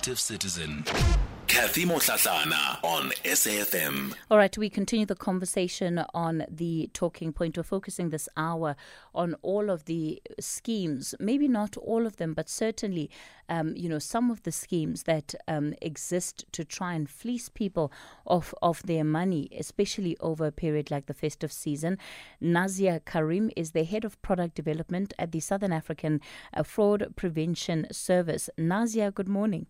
active citizen. Kathy Mohlahlana on SAFM. All right, we continue the conversation on the talking point. We're focusing this hour on all of the schemes, maybe not all of them, but certainly, um, you know, some of the schemes that um, exist to try and fleece people of, of their money, especially over a period like the festive season. Nazia Karrim is the head of product development at the Southern African uh, Fraud Prevention Service. Nazia, good morning.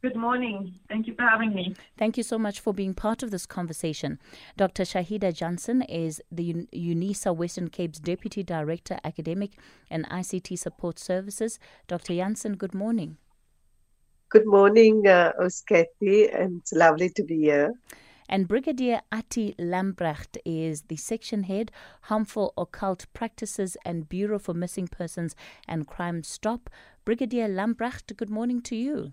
Good morning. Thank you for having me. Thank you so much for being part of this conversation. Dr. Shahieda Jansen is the UNISA Western Cape's Deputy Director, Academic and ICT Support Services. Dr. Jansen, good morning. Good morning, uh, Oskati, and it's lovely to be here. And Brigadier Attie Lamprecht is the section head, Harmful Occult Practices and Bureau for Missing Persons and Crime Stop. Brigadier Lamprecht, good morning to you.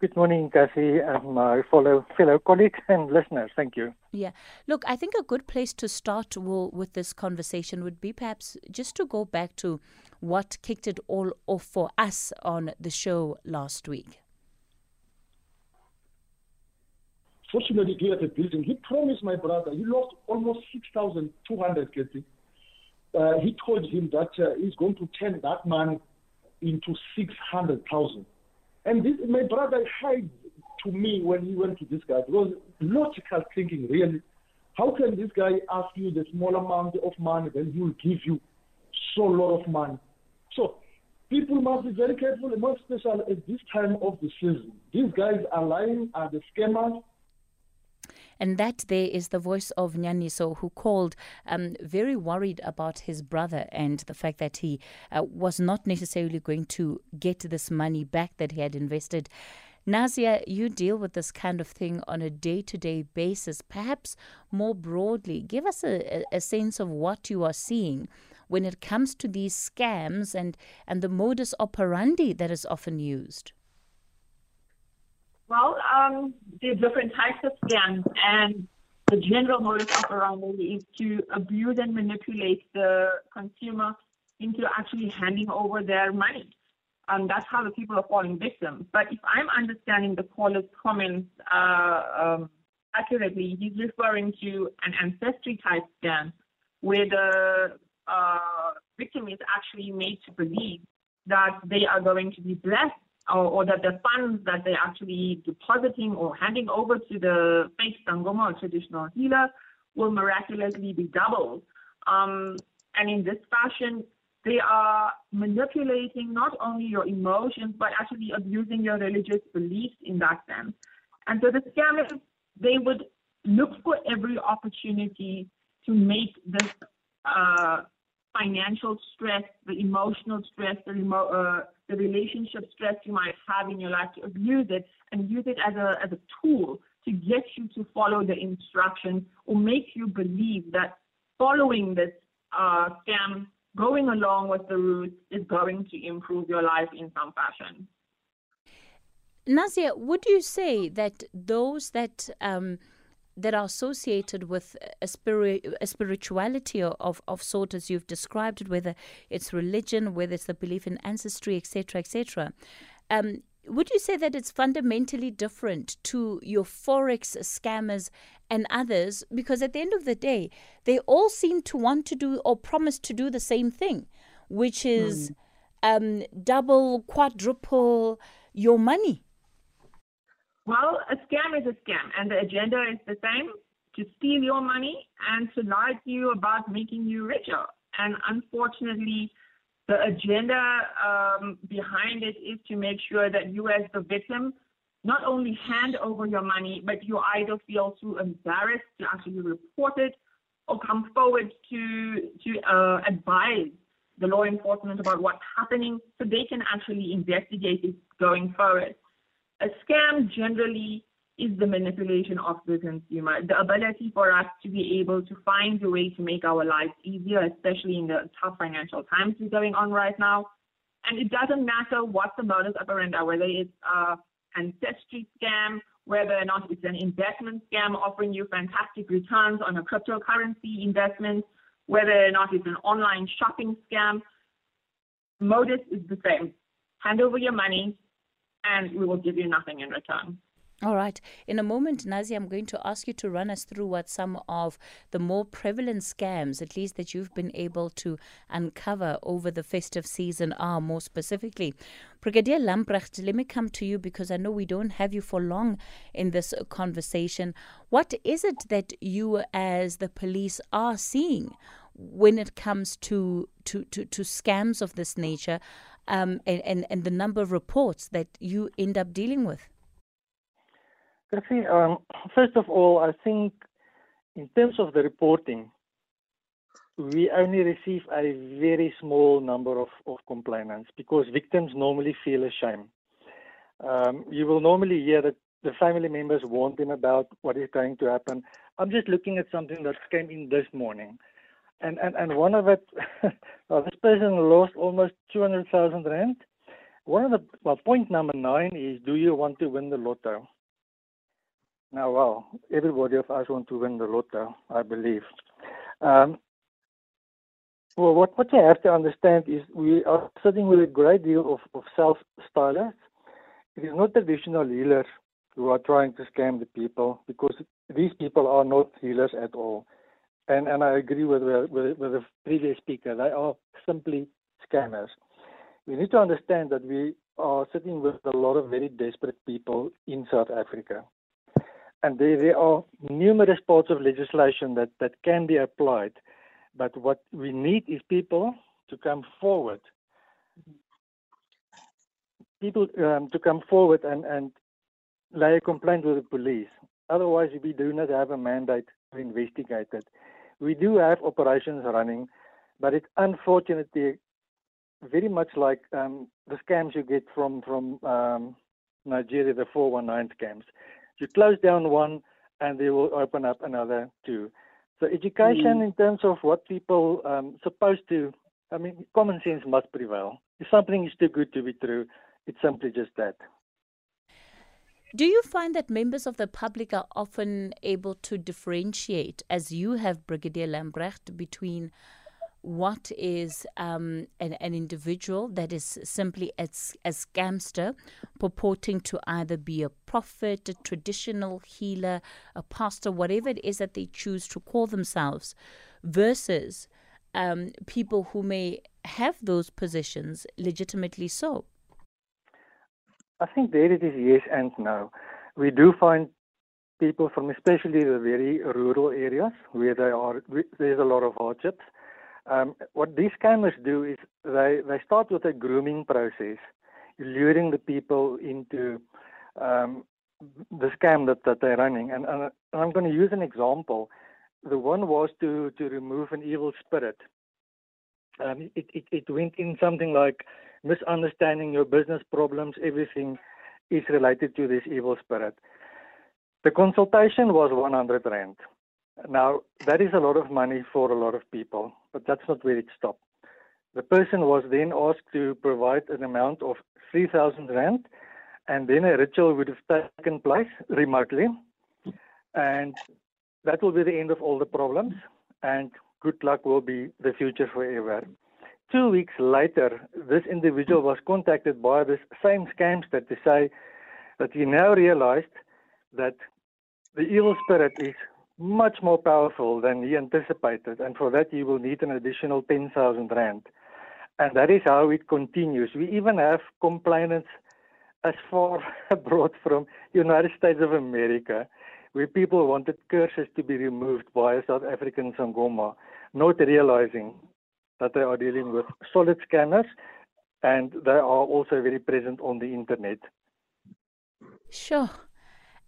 Good morning, Cassie, and my fellow, fellow colleagues and listeners. Thank you. Yeah. Look, I think a good place to start will, with this conversation would be perhaps just to go back to what kicked it all off for us on the show last week. Fortunately, here at the building, he promised my brother, he lost almost 6,200, Cassie. Uh, he told him that uh, he's going to turn that money into 600,000. And this, my brother hides to me when he went to this guy because logical thinking, really. How can this guy ask you the small amount of money, then he will give you so lot of money? So people must be very careful, and more special at this time of the season. These guys are lying, are the scammers, and that there is the voice of Nyaniso, who called um, very worried about his brother and the fact that he uh, was not necessarily going to get this money back that he had invested. Nazia, you deal with this kind of thing on a day to day basis. Perhaps more broadly, give us a, a sense of what you are seeing when it comes to these scams and, and the modus operandi that is often used. Well, um, there are different types of scams, and the general modus operandi is to abuse and manipulate the consumer into actually handing over their money. Um, that's how the people are falling victim. But if I'm understanding the caller's comments uh, um, accurately, he's referring to an ancestry type scam where the uh, victim is actually made to believe that they are going to be blessed or, or, that the funds that they're actually depositing or handing over to the fake Sangoma or traditional healer will miraculously be doubled. Um, and in this fashion, they are manipulating not only your emotions, but actually abusing your religious beliefs in that sense. And so the scammers, they would look for every opportunity to make this uh, financial stress, the emotional stress, the, remo- uh, the relationship stress you might have in your life to abuse it and use it as a, as a tool to get you to follow the instructions or make you believe that following this uh, scam, going along with the route is going to improve your life in some fashion. Nazia, would you say that those that um, that are associated with a, spiri- a spirituality of, of sort as you've described it, whether it's religion, whether it's the belief in ancestry, etc., etc. Um, would you say that it's fundamentally different to your forex scammers and others? Because at the end of the day, they all seem to want to do or promise to do the same thing, which is mm. um, double, quadruple your money. Well, a scam is a scam, and the agenda is the same to steal your money and to lie to you about making you richer. And unfortunately, the agenda um, behind it is to make sure that you, as the victim, not only hand over your money, but you either feel too embarrassed to actually report it or come forward to to uh, advise the law enforcement about what's happening so they can actually investigate it going forward. A scam generally is the manipulation of the consumer, the ability for us to be able to find a way to make our lives easier, especially in the tough financial times we're going on right now. And it doesn't matter what the modus operandi, whether it's a ancestry scam, whether or not it's an investment scam offering you fantastic returns on a cryptocurrency investment, whether or not it's an online shopping scam, modus is the same. Hand over your money, and we will give you nothing in return. All right. In a moment, Nazi, I'm going to ask you to run us through what some of the more prevalent scams, at least that you've been able to uncover over the festive season, are more specifically. Brigadier Lamprecht, let me come to you because I know we don't have you for long in this conversation. What is it that you, as the police, are seeing when it comes to, to, to, to scams of this nature um, and, and, and the number of reports that you end up dealing with? Um, first of all, I think in terms of the reporting, we only receive a very small number of, of complainants because victims normally feel ashamed. Um, you will normally hear that the family members warn them about what is going to happen. I'm just looking at something that came in this morning. And, and, and one of it, well, this person lost almost 200,000 rand. One of the, well, point number nine is, do you want to win the lotto? Now, well, everybody of us want to win the lotto, I believe. Um, well, what, what you have to understand is we are sitting with a great deal of, of self-stylers. It is not traditional healers who are trying to scam the people because these people are not healers at all. And, and I agree with, with, with the previous speaker. They are simply scammers. We need to understand that we are sitting with a lot of very desperate people in South Africa and there, there are numerous parts of legislation that, that can be applied. But what we need is people to come forward. People um, to come forward and, and lay a complaint with the police. Otherwise, we do not have a mandate to investigate it. We do have operations running, but it's unfortunately very much like um, the scams you get from from um, Nigeria, the 419 scams. You close down one, and they will open up another two. So education mm. in terms of what people um, supposed to, I mean, common sense must prevail. If something is too good to be true, it's simply just that. Do you find that members of the public are often able to differentiate, as you have, Brigadier Lamprecht, between what is um, an, an individual that is simply a, a scamster purporting to either be a prophet, a traditional healer, a pastor, whatever it is that they choose to call themselves, versus um, people who may have those positions legitimately so? I think there it is yes and no. We do find people from especially the very rural areas where there are there's a lot of hardships um, what these scammers do is they, they start with a grooming process, luring the people into um, the scam that, that they're running. And, and I'm going to use an example. The one was to, to remove an evil spirit. Um, it, it, it went in something like misunderstanding your business problems, everything is related to this evil spirit. The consultation was 100 Rand. Now, that is a lot of money for a lot of people, but that's not where it stopped. The person was then asked to provide an amount of 3,000 Rand, and then a ritual would have taken place remotely. And that will be the end of all the problems, and good luck will be the future forever. Two weeks later, this individual was contacted by this same scamster to say that he now realized that the evil spirit is much more powerful than he anticipated, and for that he will need an additional 10,000 rand. And that is how it continues. We even have complainants as far abroad from United States of America, where people wanted curses to be removed by a South African Sangoma, not realizing that they are dealing with solid scanners and they are also very present on the internet. Sure.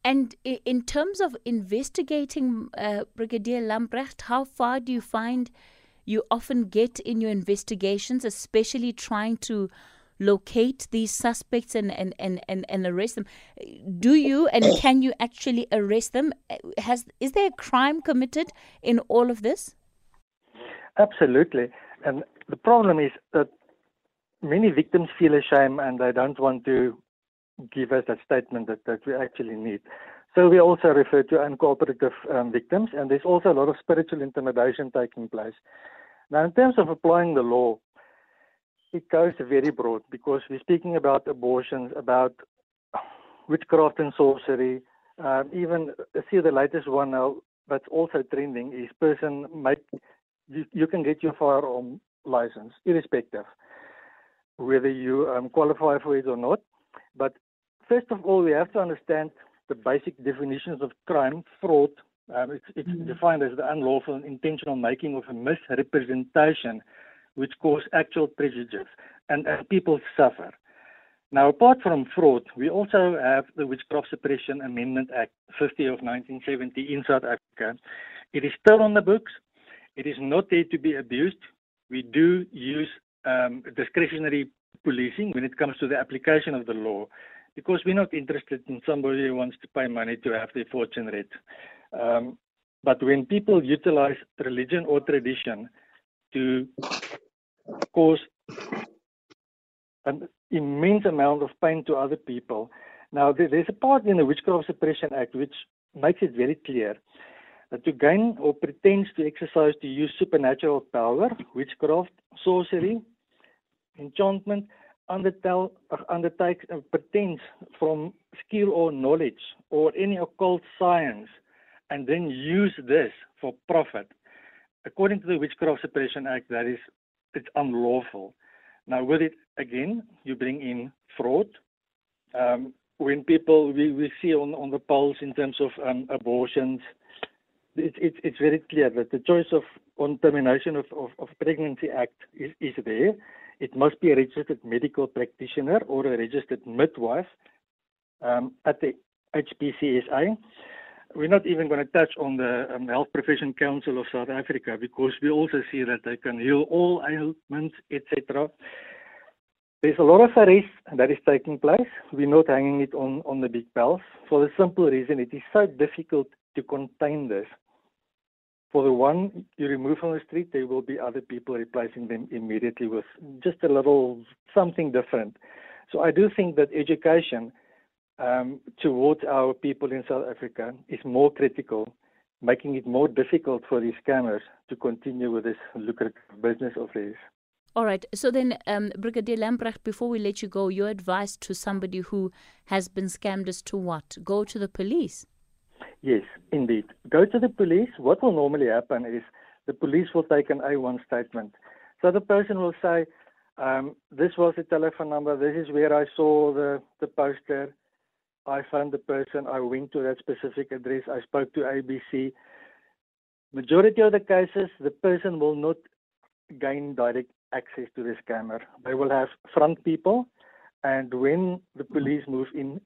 And in terms of investigating, uh, Brigadier Lamprecht, how far do you find you often get in your investigations, especially trying to locate these suspects and, and, and, and, and arrest them? Do you and can you actually arrest them? Has Is there a crime committed in all of this? Absolutely. And the problem is that many victims feel ashamed and they don't want to give us that statement that, that we actually need. So we also refer to uncooperative um, victims, and there's also a lot of spiritual intimidation taking place. Now, in terms of applying the law, it goes very broad because we're speaking about abortions, about witchcraft and sorcery. Um, even see the latest one now that's also trending is person make you, you can get your firearm license irrespective whether you um, qualify for it or not. But first of all, we have to understand the basic definitions of crime, fraud. Um, it's, it's mm-hmm. defined as the unlawful and intentional making of a misrepresentation which cause actual prejudice and, and people suffer. Now, apart from fraud, we also have the Witchcraft Suppression Amendment Act 50 of 1970 in South Africa. It is still on the books. It is not there to be abused. We do use um, discretionary policing when it comes to the application of the law because we're not interested in somebody who wants to pay money to have their fortune read. Um, but when people utilize religion or tradition to cause an immense amount of pain to other people. Now, there's a part in the Witchcraft Suppression Act which makes it very clear to gain or pretends to exercise to use supernatural power, witchcraft, sorcery, enchantment, undertale, undertakes and pretends from skill or knowledge or any occult science and then use this for profit. According to the Witchcraft Suppression Act, that is, it's unlawful. Now, with it, again, you bring in fraud. Um, when people, we, we see on, on the polls in terms of um, abortions, it's, it's, it's very clear that the choice of on termination of, of, of pregnancy act is, is there. It must be a registered medical practitioner or a registered midwife um, at the HPCSA. We're not even going to touch on the um, Health Profession Council of South Africa because we also see that they can heal all ailments, etc. There's a lot of arrest that is taking place. We're not hanging it on, on the big bells for the simple reason it is so difficult to contain this. For the one you remove from the street, there will be other people replacing them immediately with just a little something different. So I do think that education um, towards our people in South Africa is more critical, making it more difficult for these scammers to continue with this lucrative business of theirs. All right. So then, um, Brigadier Lamprecht, before we let you go, your advice to somebody who has been scammed is to what? Go to the police. Yes, indeed. Go to the police. What will normally happen is the police will take an A1 statement. So the person will say, um, this was the telephone number, this is where I saw the, the poster, I found the person, I went to that specific address, I spoke to ABC. Majority of the cases, the person will not gain direct access to the scammer. They will have front people, and when the police move in,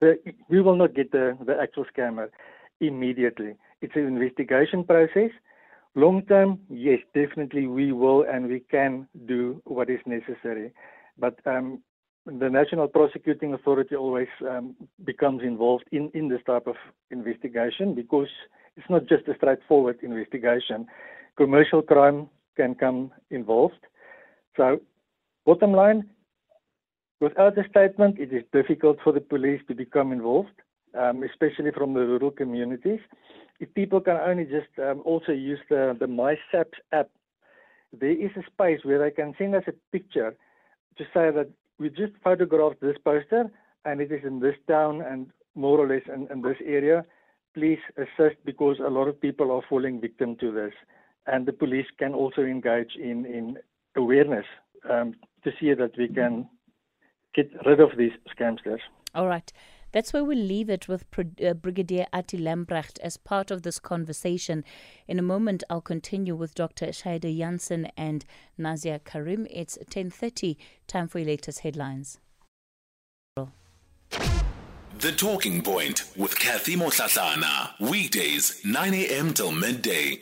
the, we will not get the, the actual scammer immediately. It's an investigation process. Long term, yes, definitely we will and we can do what is necessary. But um, the National Prosecuting Authority always um, becomes involved in, in this type of investigation because it's not just a straightforward investigation. Commercial crime can come involved. So, bottom line, without a statement, it is difficult for the police to become involved, um, especially from the rural communities. If people can only just um, also use the, the MySAPS app, there is a space where they can send us a picture to say that we just photographed this poster and it is in this town and more or less in, in this area. Please assist because a lot of people are falling victim to this. And the police can also engage in, in awareness um, to see that we can get rid of these scamsters. All right. That's where we'll leave it with uh, Brigadier Attie Lamprecht as part of this conversation. In a moment, I'll continue with Dr. Shahieda Jansen and Nazia Karrim. It's 10.30. Time for your latest headlines. The Talking Point with Kathy Mohlahlana. Weekdays, 9 a.m. till midday.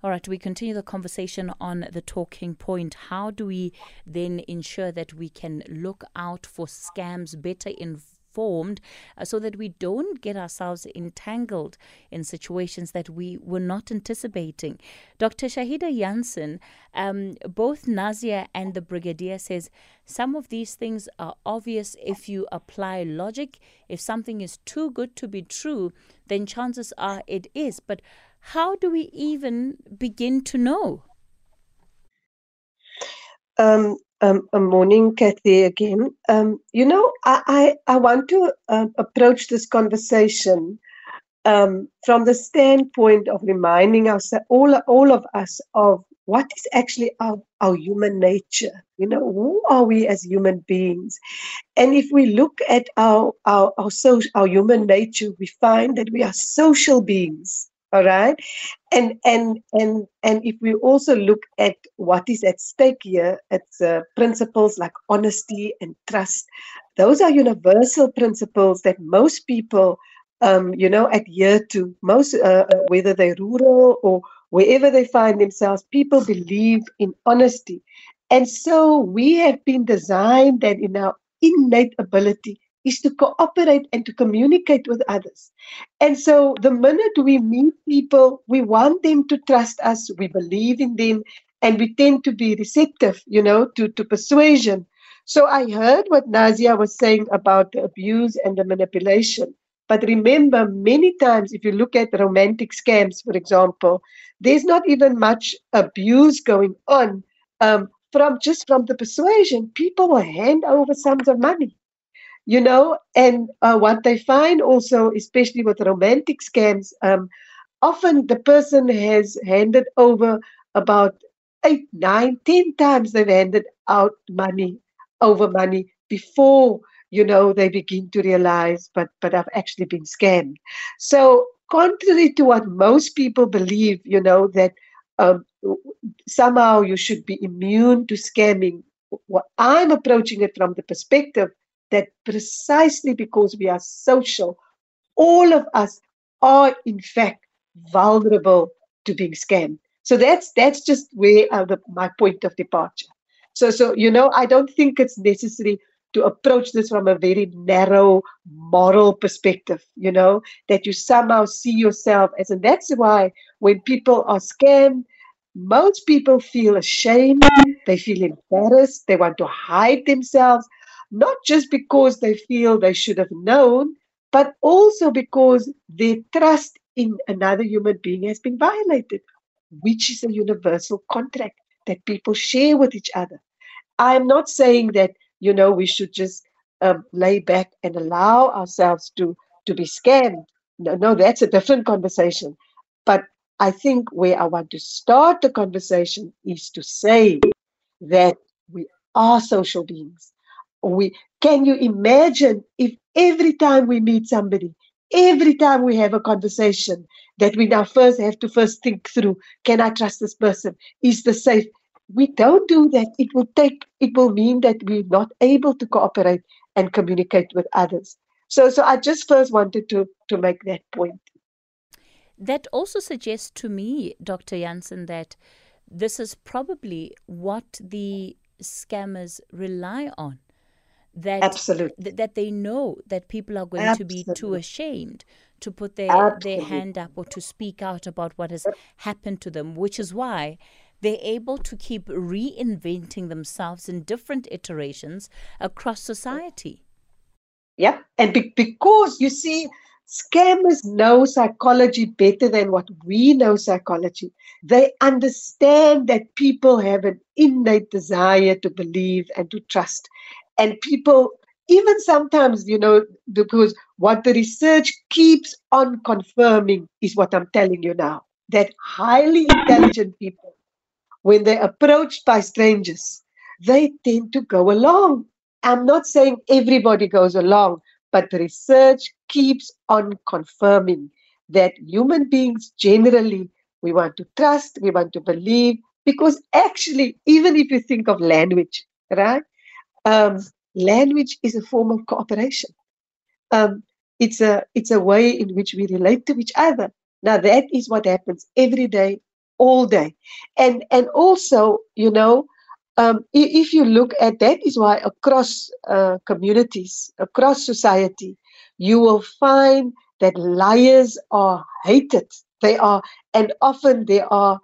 All right, we continue the conversation on the talking point. How do we then ensure that we can look out for scams better in informed uh, so that we don't get ourselves entangled in situations that we were not anticipating. Dr. Shahieda Jansen, um, both Nazia and the Brigadier says some of these things are obvious if you apply logic. If something is too good to be true, then chances are it is. But how do we even begin to know? Um, Um, morning, Kathy, again. Um, you know, I, I, I want to uh, approach this conversation um, from the standpoint of reminding us, all, all of us, of what is actually our, our human nature. You know, who are we as human beings? And if we look at our, our, our, social, our human nature, we find that we are social beings all right? And and and and if we also look at what is at stake here it's uh, principles like honesty and trust. Those are universal principles that most people um, you know adhere to. Most uh, uh, whether they're rural or wherever they find themselves people believe in honesty. And so we have been designed that in our innate ability is to cooperate and to communicate with others. And so the minute we meet people, we want them to trust us, we believe in them, and we tend to be receptive, you know, to, to persuasion. So I heard what Nazia was saying about the abuse and the manipulation. But remember, many times, if you look at romantic scams, for example, there's not even much abuse going on um, from just from the persuasion. People will hand over sums of money you know and uh, what they find also especially with romantic scams um, often the person has handed over about eight nine ten times they've handed out money over money before you know they begin to realize but but i've actually been scammed. So contrary to what most people believe you know that um, somehow you should be immune to scamming what i'm approaching it from the perspective that precisely because we are social, all of us are in fact vulnerable to being scammed. So that's that's just where uh, the, my point of departure. So so you know I don't think it's necessary to approach this from a very narrow moral perspective. You know that you somehow see yourself as, and that's why when people are scammed, most people feel ashamed, they feel embarrassed, they want to hide themselves, not just because they feel they should have known, but also because their trust in another human being has been violated, which is a universal contract that people share with each other. I'm not saying that, you know, we should just um, lay back and allow ourselves to, to be scammed. No, no, that's a different conversation. But I think where I want to start the conversation is to say that we are social beings we can you imagine if every time we meet somebody every time we have a conversation that we now first have to first think through can i trust this person? Is the safe? We don't do that. It will take it will mean that we're not able to cooperate and communicate with others. So so i just first wanted to to make that point. That also suggests to me dr jansen that this is probably what the scammers rely on that absolutely. th- that they know that people are going absolutely. to be too ashamed to put their their hand up or to speak out about what has happened to them which is why they're able to keep reinventing themselves in different iterations across society. Yeah and be- because you see scammers know psychology better than what we know psychology. They understand that people have an innate desire to believe and to trust and people even sometimes you know because what the research keeps on confirming is what i'm telling you now that highly intelligent people when they're approached by strangers they tend to go along. I'm not saying everybody goes along but the research keeps on confirming that human beings generally we want to trust we want to believe because actually even if you think of language right um, language is a form of cooperation. Um, it's a it's a way in which we relate to each other. Now that is what happens every day, all day, and and also you know um, if you look at that is why across uh, communities, across society, you will find that liars are hated. They are, and often they are,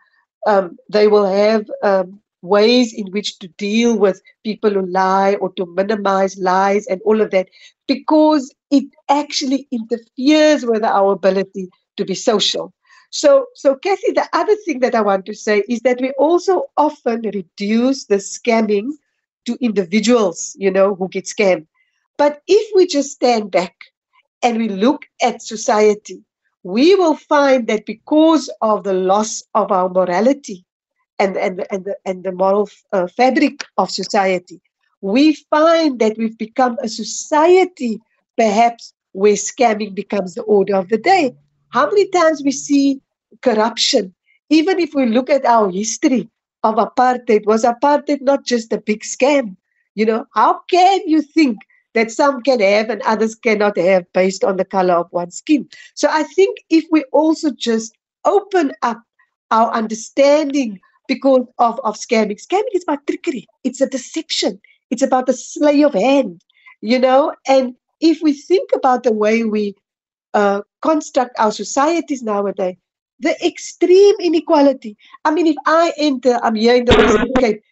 um, they will have um, ways in which to deal with people who lie or to minimize lies and all of that because it actually interferes with our ability to be social. So, so Kathy, the other thing that I want to say is that we also often reduce the scamming to individuals, you know, who get scammed. But if we just stand back and we look at society, we will find that because of the loss of our morality and, and, and, the, and the moral uh, fabric of society, we find that we've become a society perhaps where scamming becomes the order of the day. How many times we see corruption? Even if we look at our history of apartheid, was apartheid not just a big scam? You know, how can you think that some can have and others cannot have based on the color of one's skin? So I think if we also just open up our understanding because of, of scamming, scamming is about trickery, it's a deception, it's about the slay of hand, you know, and if we think about the way we uh, construct our societies nowadays, the extreme inequality. I mean, if I enter, I'm here in the Western Cape,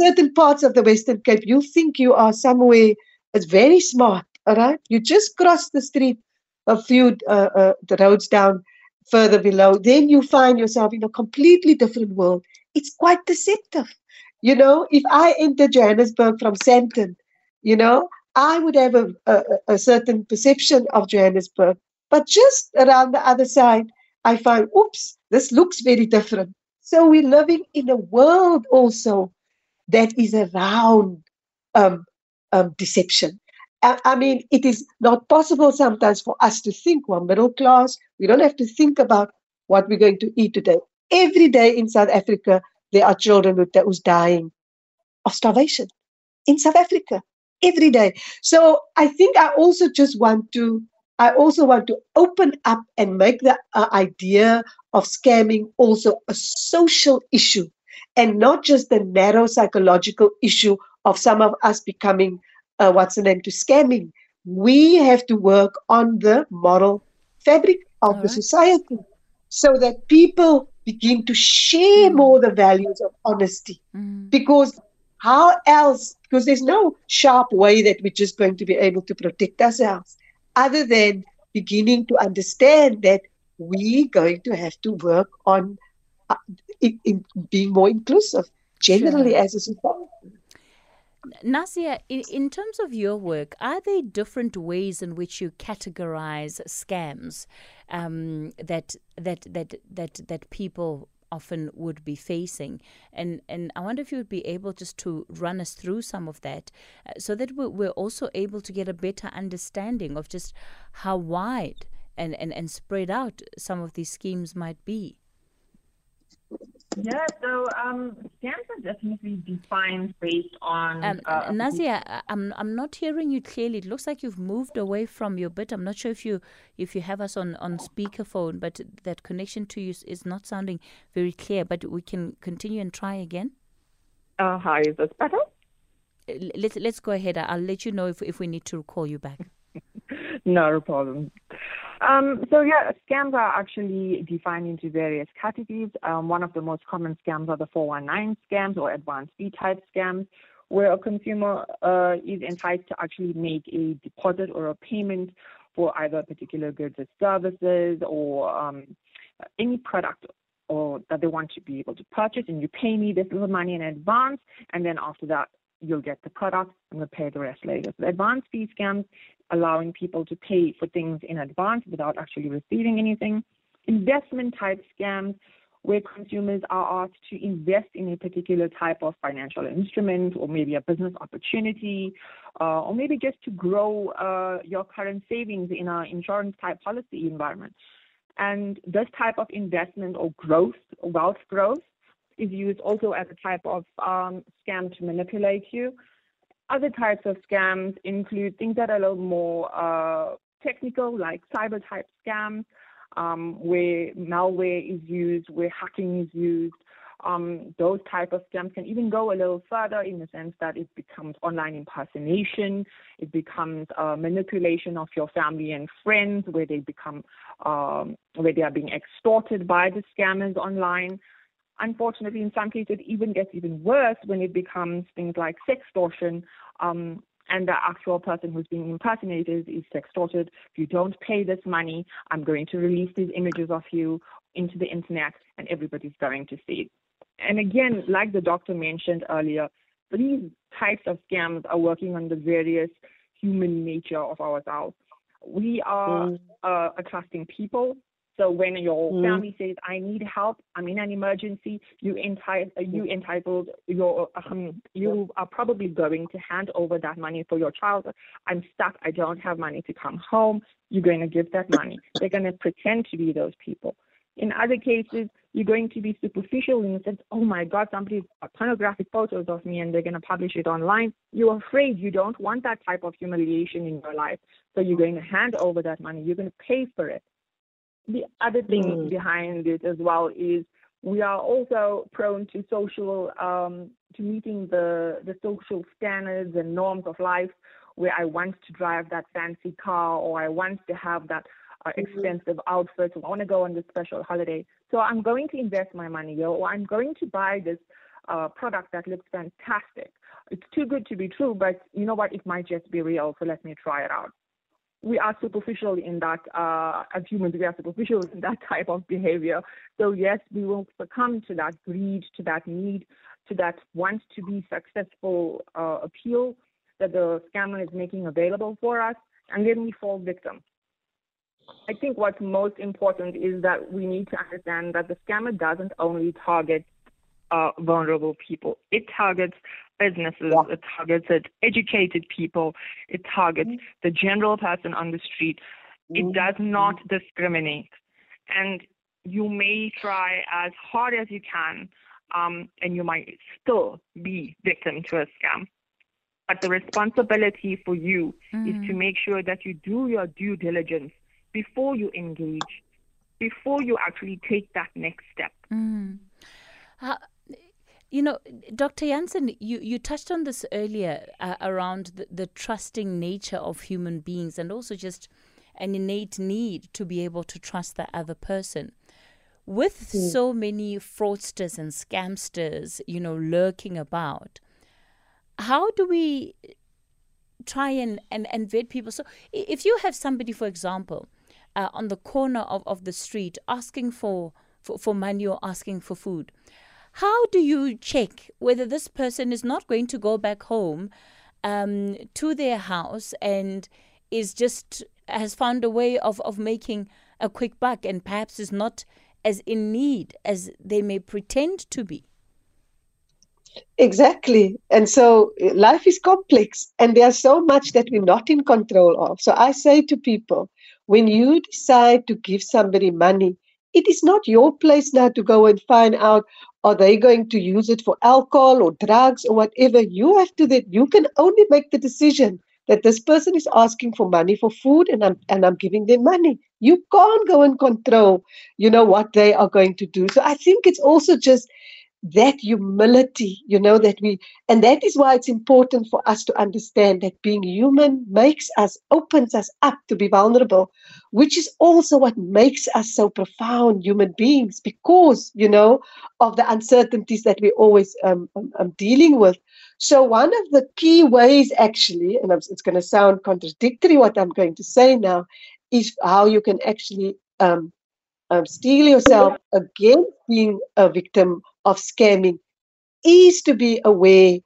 certain parts of the Western Cape, you think you are somewhere it's very smart, all right? You just cross the street a few uh, uh, the roads down further below, then you find yourself in a completely different world. It's quite deceptive. You know, if I enter Johannesburg from Sandton, you know, I would have a, a, a, certain perception of Johannesburg. But just around the other side, I find, oops, this looks very different. So we're living in a world also that is around um, um, deception. I, mean, it is not possible sometimes for us to think we're middle class. We don't have to think about what we're going to eat today. Every day in South Africa, there are children who, who's dying of starvation in South Africa every day. So I think I also just want to I also want to open up and make the uh, idea of scamming also a social issue and not just the narrow psychological issue of some of us becoming uh, what's the name to scamming. We have to work on the moral fabric of All the right. society so that people begin to share mm. more the values of honesty mm. because how else? Because there's no sharp way that we're just going to be able to protect ourselves other than beginning to understand that we're going to have to work on uh, in, in being more inclusive generally sure. as a society. Nazia, in, in terms of your work, are there different ways in which you categorize scams um, that that that that that people often would be facing. And and I wonder if you would be able just to run us through some of that uh, so that we're, we're also able to get a better understanding of just how wide and, and, and spread out some of these schemes might be. Yeah, so um, scams are definitely defined based on. Um, uh, Nazia, I'm I'm not hearing you clearly. It looks like you've moved away from your bit. I'm not sure if you if you have us on on speakerphone, but that connection to you is not sounding very clear. But we can continue and try again. Uh, hi, is this better? Let's let's go ahead. I'll let you know if if we need to call you back. no problem. Um, so yeah, scams are actually defined into various categories. Um, one of the most common scams are the 419 scams or advanced fee type scams, where a consumer uh, is enticed to actually make a deposit or a payment for either particular goods or services or um, any product or that they want to be able to purchase, and you pay me this little money in advance, and then after that you'll get the product and we'll pay the rest later. So advanced fee scams allowing people to pay for things in advance without actually receiving anything. Investment type scams where consumers are asked to invest in a particular type of financial instrument or maybe a business opportunity uh, or maybe just to grow uh, your current savings in an insurance type policy environment. And this type of investment or growth, wealth growth, is used also as a type of um, scam to manipulate you. Other types of scams include things that are a little more uh, technical, like cyber type scams, um, where malware is used, where hacking is used. Um, those type of scams can even go a little further in the sense that it becomes online impersonation, it becomes uh, manipulation of your family and friends, where they become um, where they are being extorted by the scammers online. Unfortunately, in some cases, it even gets even worse when it becomes things like sextortion. Um, and the actual person who's being impersonated is sextorted. If you don't pay this money, I'm going to release these images of you into the internet, and everybody's going to see it. And again, like the doctor mentioned earlier, these types of scams are working on the various human nature of ourselves. We are uh, a trusting people. So when your mm. family says, "I need help. I'm in an emergency," you entitled, you entitled, your um, you are probably going to hand over that money for your child. I'm stuck. I don't have money to come home. You're going to give that money. They're going to pretend to be those people. In other cases, you're going to be superficial in the sense, oh my God, somebody's got pornographic photos of me and they're going to publish it online. You're afraid you don't want that type of humiliation in your life. So you're going to hand over that money. You're going to pay for it. The other thing mm. behind it as well is we are also prone to social, um, to meeting the, the social standards and norms of life where I want to drive that fancy car or I want to have that uh, mm-hmm. expensive outfits. I want to go on this special holiday. So I'm going to invest my money or I'm going to buy this uh, product that looks fantastic. It's too good to be true, but you know what? It might just be real. So let me try it out. We are superficial in that, uh, as humans, we are superficial in that type of behavior. So yes, we will succumb to that greed, to that need, to that want to be successful uh, appeal that the scammer is making available for us, and then we fall victim. I think what's most important is that we need to understand that the scammer doesn't only target uh, vulnerable people. It targets businesses, yeah. it targets educated people, it targets mm-hmm. the general person on the street. Mm-hmm. It does not discriminate. And you may try as hard as you can, um, and you might still be victim to a scam. But the responsibility for you mm-hmm. is to mm. make sure that you do your due diligence before you engage, before you actually take that next step. Mm. You know, Dr. Jansen, you, you touched on this earlier uh, around the, the trusting nature of human beings and also just an innate need to be able to trust the other person. With mm. so many fraudsters and scamsters, you know, lurking about, how do we try and, and, and vet people? So if you have somebody, for example, uh, on the corner of, of the street asking for, for, for money or asking for food. How do you check whether this person is not going to go back home um, to their house and is just has found a way of, of making a quick buck and perhaps is not as in need as they may pretend to be? Exactly. And so life is complex and there's so much that we're not in control of. So I say to people, when you decide to give somebody money, it is not your place now to go and find out are they going to use it for alcohol or drugs or whatever. You have to that you can only make the decision that this person is asking for money for food and I'm and I'm giving them money. You can't go and control, you know, what they are going to do. So I think it's also just that humility, you know, that we, and that is why it's important for us to understand that being human makes us, opens us up to be vulnerable, which is also what makes us so profound human beings because, you know, of the uncertainties that we're always um, um, um dealing with. So, one of the key ways, actually, and it's going to sound contradictory what I'm going to say now, is how you can actually um, um, steel yourself against being a victim of scamming is to be aware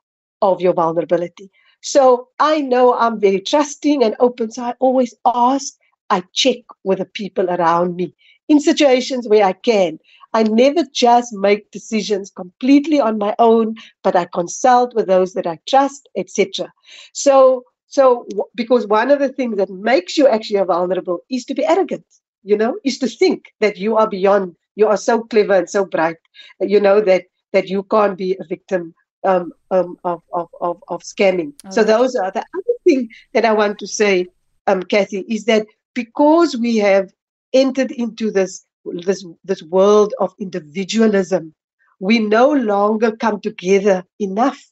of your vulnerability. So I know I'm very trusting and open. So I always ask, I check with the people around me in situations where I can. I never just make decisions completely on my own, but I consult with those that I trust, etc. So, so because one of the things that makes you actually vulnerable is to be arrogant. You know, is to think that you are beyond you are so clever and so bright, you know, that that you can't be a victim um, um, of, of, of, of scamming. Oh, so those are the other thing that I want to say, um, Kathy, is that because we have entered into this this this world of individualism, we no longer come together enough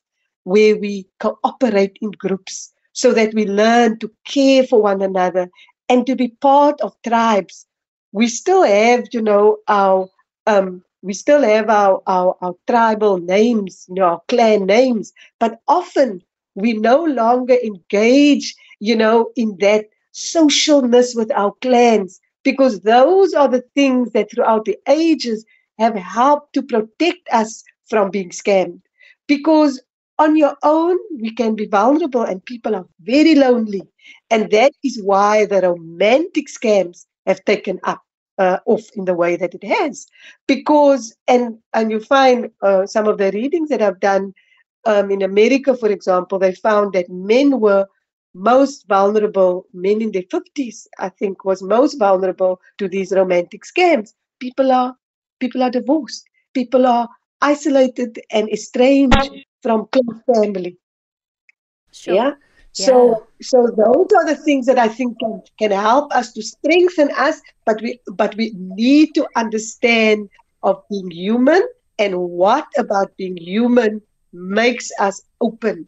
where we cooperate in groups so that we learn to care for one another and to be part of tribes we still have, you know, our um, we still have our, our, our tribal names, you know, our clan names, but often we no longer engage, you know, in that socialness with our clans because those are the things that throughout the ages have helped to protect us from being scammed. Because on your own, we can be vulnerable, and people are very lonely. And that is why the romantic scams have taken up uh, off in the way that it has. Because, and, and you find uh, some of the readings that I've done um, in America, for example, they found that men were most vulnerable, men in their 50s, I think, was most vulnerable to these romantic scams. People are people are divorced. People are isolated and estranged from close family. Sure. Yeah. So so those are the things that I think can, can help us to strengthen us, but we but we need to understand of being human and what about being human makes us open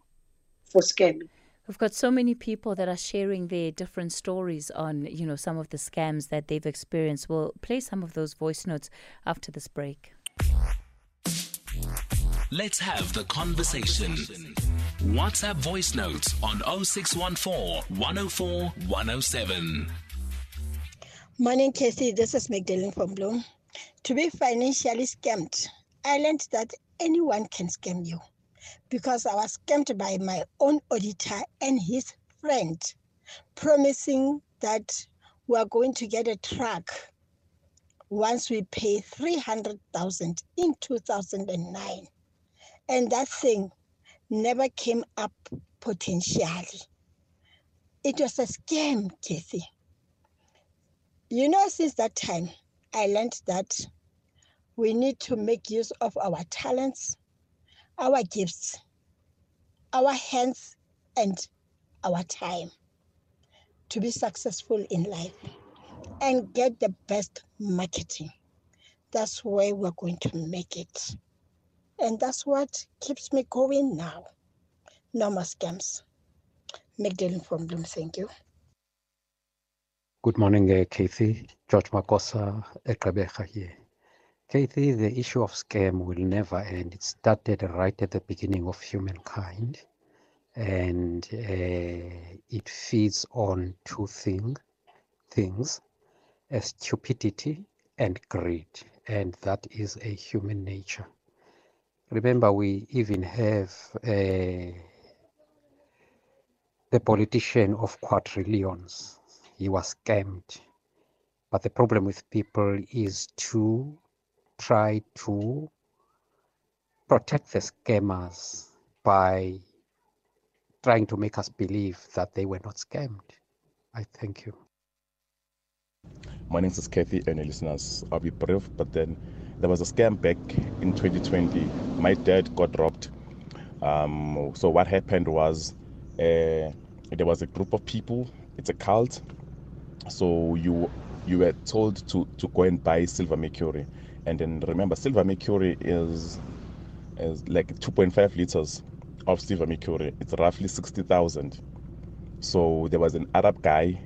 for scamming. We've got so many people that are sharing their different stories on, you know, some of the scams that they've experienced. We'll play some of those voice notes after this break. Let's have the conversation. WhatsApp voice notes on 0614 104 107. Morning, Casey. This is Magdalene from Bloom. To be financially scammed, I learned that anyone can scam you because I was scammed by my own auditor and his friend, promising that we are going to get a truck once we pay 300,000 in 2009. And that thing never came up potentially. It was a scam, Kathy. You know, since that time, I learned that we need to make use of our talents, our gifts, our hands, and our time to be successful in life and get the best marketing. That's where we're going to make it. And that's what keeps me going now. No more scams. Magdalene from Bloom, thank you. Good morning, uh, Kathy. George Makosa, Ekabecha here. Kathy, the issue of scam will never end. It started right at the beginning of humankind, and uh, it feeds on two thing, things, uh, stupidity and greed, and that is a human nature. Remember, we even have uh, the politician of quadrillions. He was scammed. But the problem with people is to try to protect the scammers by trying to make us believe that they were not scammed. I thank you. My name is Kathy and listeners. I'll be brief, but then there was a scam back in 2020. My dad got robbed. Um, so what happened was uh, there was a group of people. It's a cult. So you you were told to to go and buy silver mercury, and then remember silver mercury is is like 2.5 liters of silver mercury. It's roughly 60,000. So there was an Arab guy.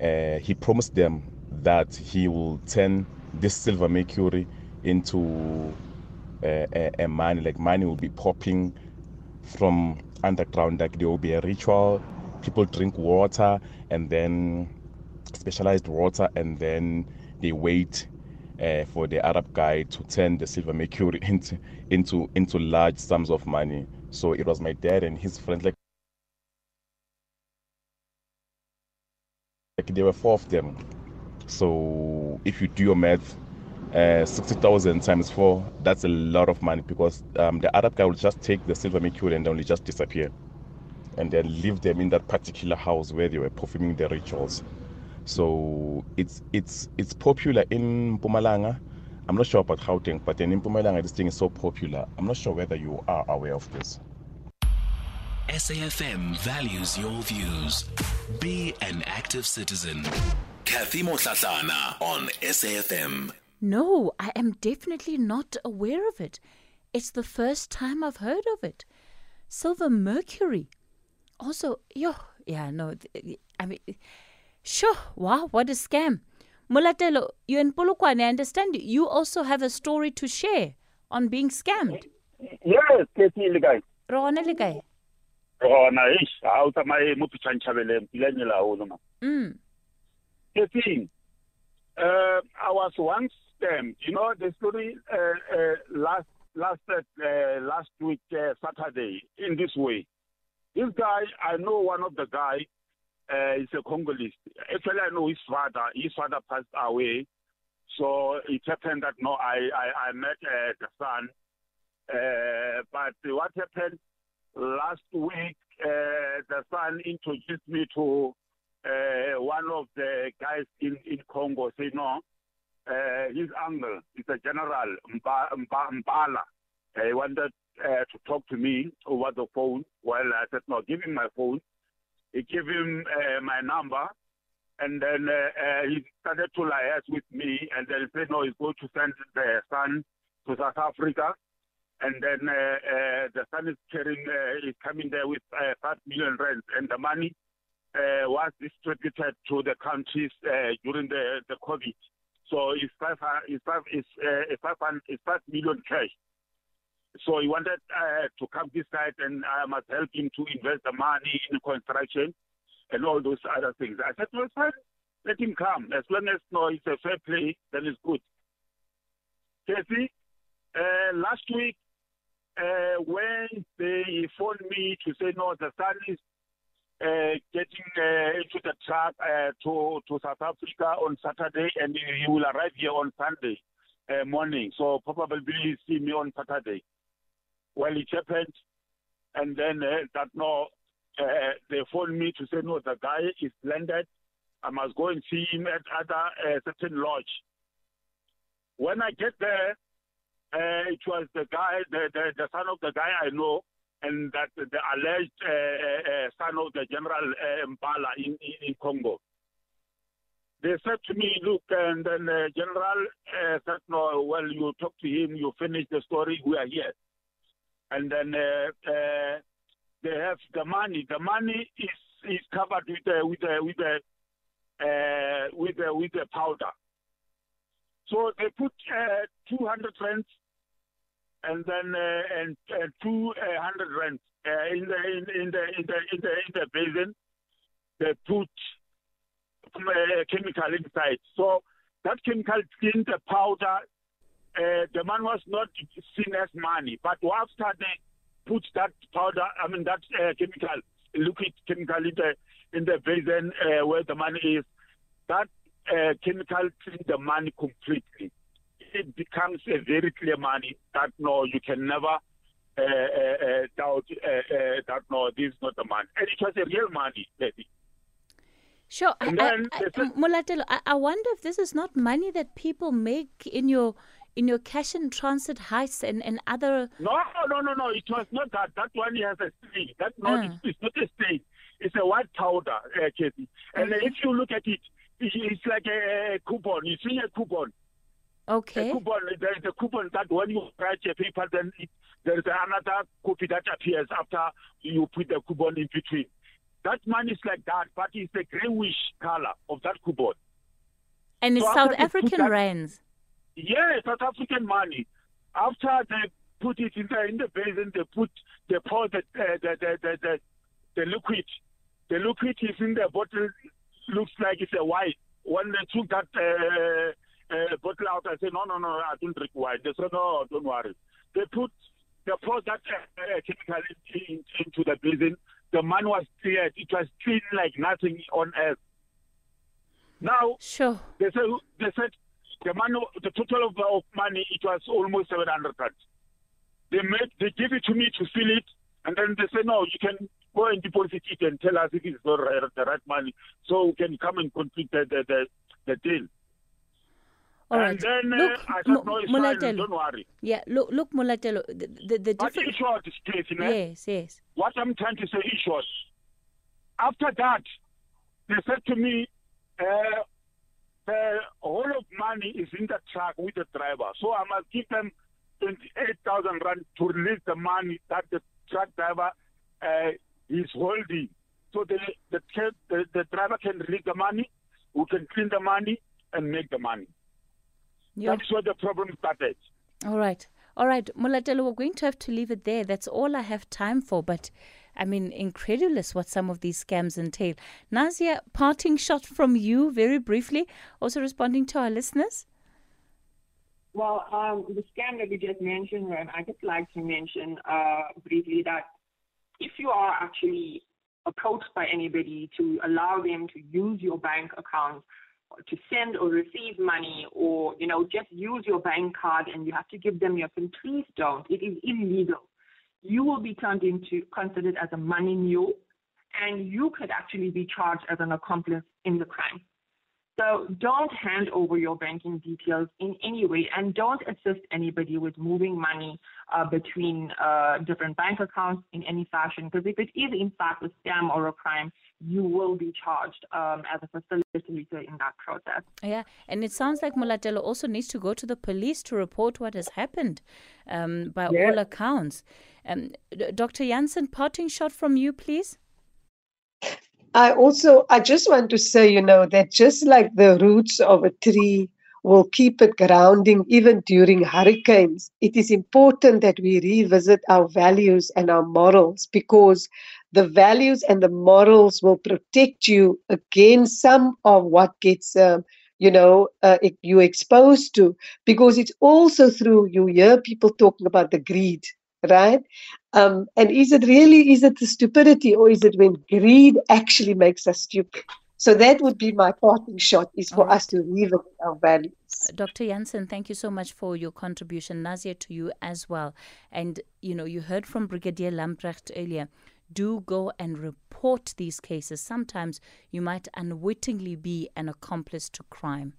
Uh, he promised them that he will turn this silver mercury into uh, a, a money. Like money will be popping from underground like there will be a ritual. People drink water and then specialized water and then they wait uh, for the arab guy to turn the silver mercury into into into large sums of money. So it was my dad and his friends like like there were four of them so if you do your math, uh, 60,000 times four, that's a lot of money because um, the Arab guy will just take the silver mercury and only just disappear and then leave them in that particular house where they were performing their rituals. So it's it's it's popular in Mpumalanga. I'm not sure about Gauteng, but in Mpumalanga this thing is so popular. I'm not sure whether you are aware of this. SAFM values your views. Be an active citizen. Kathy Mohlahlana on SAFM. No, I am definitely not aware of it. It's the first time I've heard of it. Silver mercury. Also, yo, yeah, no, I mean, sure, wow, what a scam. Mulatelo, you in Polokwane, I understand you also have a story to share on being scammed. yes Kathy le kae Rona le kae? gona eish ha o tsamaye mo pitšhantšhabeleng pila e Mm. Kathy, uh, I was once scammed. You know the story uh, uh, last last uh, last week uh, Saturday in this way. This guy, I know one of the guy. Uh, is a Congolese. Actually, I know his father. His father passed away, so it happened that no, I I, I met the son. But what happened last week? The son introduced me to uh, one of the guys in in Congo. Say no, uh, his uncle is a general Mba, Mba, Mbala. He wanted uh, to talk to me over the phone. Well, I said, no, give him my phone. He gave him uh, my number. And then uh, uh, he started to liaise with me. And then he said, no, he's going to send the son to South Africa. And then uh, uh, the son is carrying, uh, is coming there with uh, 5 million rand. And the money uh, was distributed to the countries uh, during the, the COVID. So it's five, it's five, it's, uh, five, it's five million cash. So he wanted uh, to come this side and I must help him to invest the money in construction and all those other things. I said, well, fine, let him come. As long as no, it's a fair play, then it's good. Casey, uh, last week, uh, when they phoned me to say, no, the son is uh, getting uh, into the truck uh, to, to South Africa on Saturday and he will arrive here on Sunday uh, morning. So probably will see me on Saturday. Well, it happened, and then uh, that no, they phoned me to say no, the guy is landed. I must go and see him at other certain lodge. When I get there, it was the guy, the, the, the son of the guy I know, and that the alleged uh, uh, son of the General uh, Mbala in, in, in, Congo. They said to me, look, and then uh, General uh, said, no, well, you talk to him, you finish the story, we are here and then uh, uh, they have the money. The money is is covered with with with uh, with with powder. So they put uh, 200 rand and then uh, and uh, 200 rand uh, in the in, in the in the in the in the basin. They put chemical inside. So that chemical cleans the powder the man was not seen as money. But after they put that powder, I mean that chemical, liquid chemical in the in the basin where the money is, that uh, chemical cleans the money completely. It becomes a very clear money that no, you can never uh, uh, doubt that no, this is not the money, and it was a real money, baby. Sure. I, I, I, Mulatelo, I, I wonder if this is not money that people make in your in your cash and transit heists and, and other. No, no, no, no. It was not that. That one has a stain. That not, uh. it's, not a stain. It's a white powder, uh, Katie. And okay. if you look at it, it's like a coupon. You see a coupon. Okay. A coupon. There is a coupon that when you write a paper, then it, there is another copy that appears after you put the coupon in between. That money is like that, but it's a grayish color of that coupon. And it's so South African rands. Yeah, South African money. After they put it in the in the basin, they put they pour the uh, the, the, the, the the liquid. The liquid is in the bottle. Looks like it's a white. When they took that uh, uh, bottle out, I said, no, no, no, I don't drink wine. They said, no, don't worry. They put they poured that uh, chemical in, into the basin. The man was cleared. It was clean like nothing on earth. Now, sure. They said they said the money, the total of, of money, it was almost 700 rand. They made, they give it to me to fill it, and then they say, no, you can go and deposit it and tell us if it's not right, the right money, so we can come and complete the the, the, the deal. All and right. then look, uh, I said, no, it's Mulatelo. fine, don't worry. Yeah, look, look, Mulatelo, the, the, the But different... in short, Stacey, Yes, yes. what I'm trying to say in short, after that, they said to me, uh, the whole of money is in the truck with the driver. So I must give them 28,000 rand to release the money that the truck driver uh, is holding. So the, the, the, the driver can release the money, we can clean the money and make the money. That's where the problem started. All right. All right, Mulatelo, we're going to have to leave it there. That's all I have time for. But I mean, incredulous what some of these scams entail. Nazia, parting shot from you, very briefly, also responding to our listeners. Well, um, the scam that you just mentioned, Ren, I just like to mention uh, briefly that if you are actually approached by anybody to allow them to use your bank account to send or receive money or, you know, just use your bank card and you have to give them your PIN, please don't. It is illegal. You will be turned into, considered as a money mule and you could actually be charged as an accomplice in the crime. So don't hand over your banking details in any way and don't assist anybody with moving money uh, between uh, different bank accounts in any fashion. Because if it is in fact a scam or a crime, you will be charged um, as a facilitator in that process. Yeah, and it sounds like Mulatelo also needs to go to the police to report what has happened um, by Yeah. all accounts. Um, Dr. Jansen, parting shot from you, please. I also, I just want to say, you know, that just like the roots of a tree will keep it grounding even during hurricanes, it is important that we revisit our values and our morals because the values and the morals will protect you against some of what gets, um, you know, uh, you exposed to. Because it's also through you hear people talking about the greed, right? Um, and is it really is it the stupidity or is it when greed actually makes us stupid? So that would be my parting shot is for us to revisit our values. Dr. Jansen, thank you so much for your contribution. Nazia, to you as well. And, you know, you heard from Brigadier Lamprecht earlier. Do go and report these cases. Sometimes you might unwittingly be an accomplice to crime.